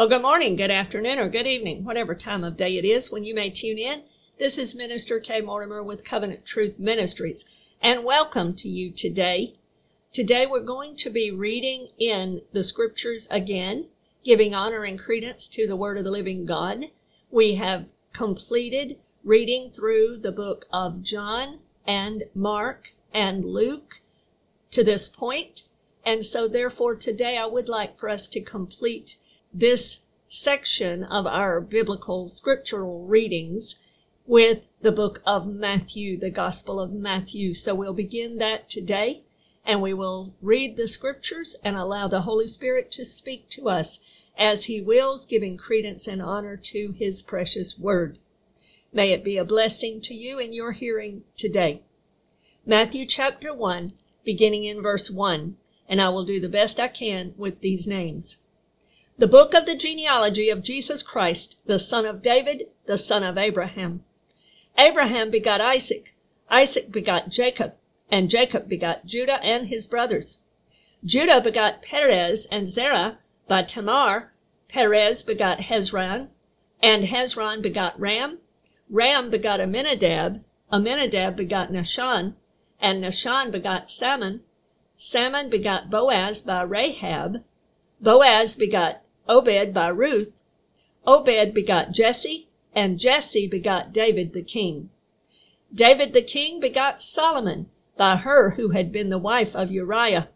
Well, good morning, good afternoon, or good evening, whatever time of day it is when you may tune in. This is Minister Kay Mortimer with Covenant Truth Ministries, and welcome to you today. Today we're going to be reading in the scriptures again, giving honor and credence to the Word of the Living God. We have completed reading through the book of John and Mark and Luke to this point, and so therefore today I would like for us to complete this section of our biblical scriptural readings with the book of Matthew, the Gospel of Matthew. So we'll begin that today and we will read the scriptures and allow the Holy Spirit to speak to us as he wills, giving credence and honor to his precious word. May it be a blessing to you in your hearing today. Matthew chapter 1, beginning in verse 1, and I will do the best I can with these names. The book of the genealogy of Jesus Christ, the son of David, the son of Abraham. Abraham begot Isaac. Isaac begot Jacob, and Jacob begot Judah and his brothers. Judah begot Perez and Zerah by Tamar. Perez begot Hezron, and Hezron begot Ram. Ram begot Amminadab. Amminadab begot Nahshon, and Nahshon begot Salmon. Salmon begot Boaz by Rahab. Boaz begot Obed by Ruth. Obed begot Jesse, and Jesse begot David the king. David the king begot Solomon by her who had been the wife of Uriah.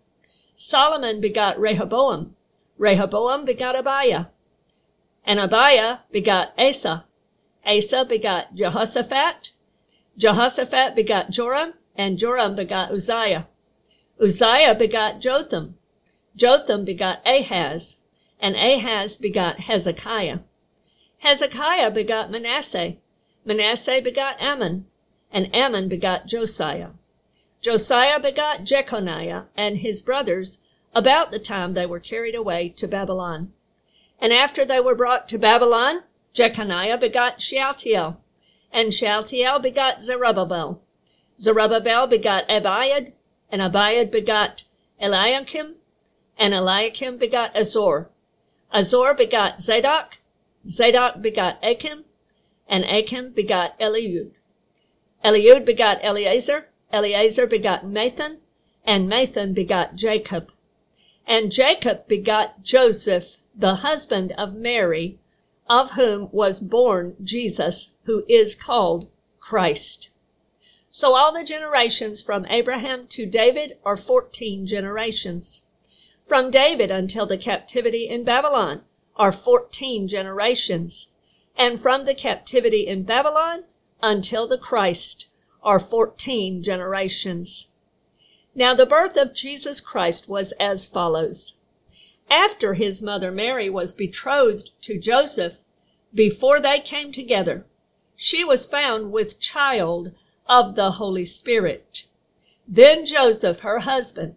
Solomon begot Rehoboam. Rehoboam begot Abiah. And Abiah begot Asa. Asa begot Jehoshaphat. Jehoshaphat begot Joram, and Joram begot Uzziah. Uzziah begot Jotham. Jotham begot Ahaz and Ahaz begot Hezekiah. Hezekiah begot Manasseh. Manasseh begot Amon, and Amon begot Josiah. Josiah begot Jeconiah and his brothers about the time they were carried away to Babylon. And after they were brought to Babylon, Jeconiah begot Shealtiel, and Shealtiel begot Zerubbabel. Zerubbabel begot Abiad, and Abiad begot Eliakim, and Eliakim begot Azor. Azor begot Zadok, Zadok begot Achim, and Achim begot Eliud. Eliud begot Eleazar, Eleazar begot Matthan, and Matthan begot Jacob. And Jacob begot Joseph, the husband of Mary, of whom was born Jesus, who is called Christ. So all the generations from Abraham to David are 14 generations. From David until the captivity in Babylon are 14 generations. And from the captivity in Babylon until the Christ are 14 generations. Now the birth of Jesus Christ was as follows. After his mother Mary was betrothed to Joseph, before they came together, she was found with child of the Holy Spirit. Then Joseph, her husband,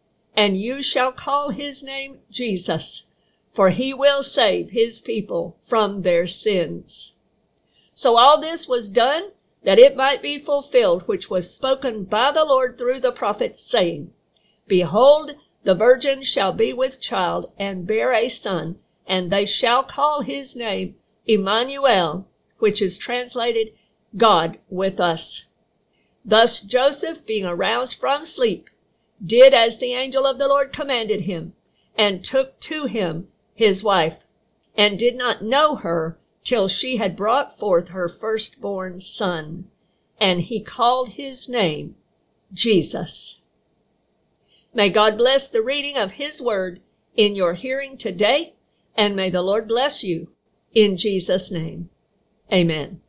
and you shall call his name Jesus, for he will save his people from their sins. So all this was done that it might be fulfilled which was spoken by the Lord through the prophet, saying, Behold, the virgin shall be with child and bear a son, and they shall call his name Emmanuel, which is translated God with us. Thus Joseph, being aroused from sleep, did as the angel of the Lord commanded him, and took to him his wife, and did not know her till she had brought forth her firstborn son. And he called his name Jesus. May God bless the reading of his word in your hearing today, and may the Lord bless you in Jesus' name. Amen.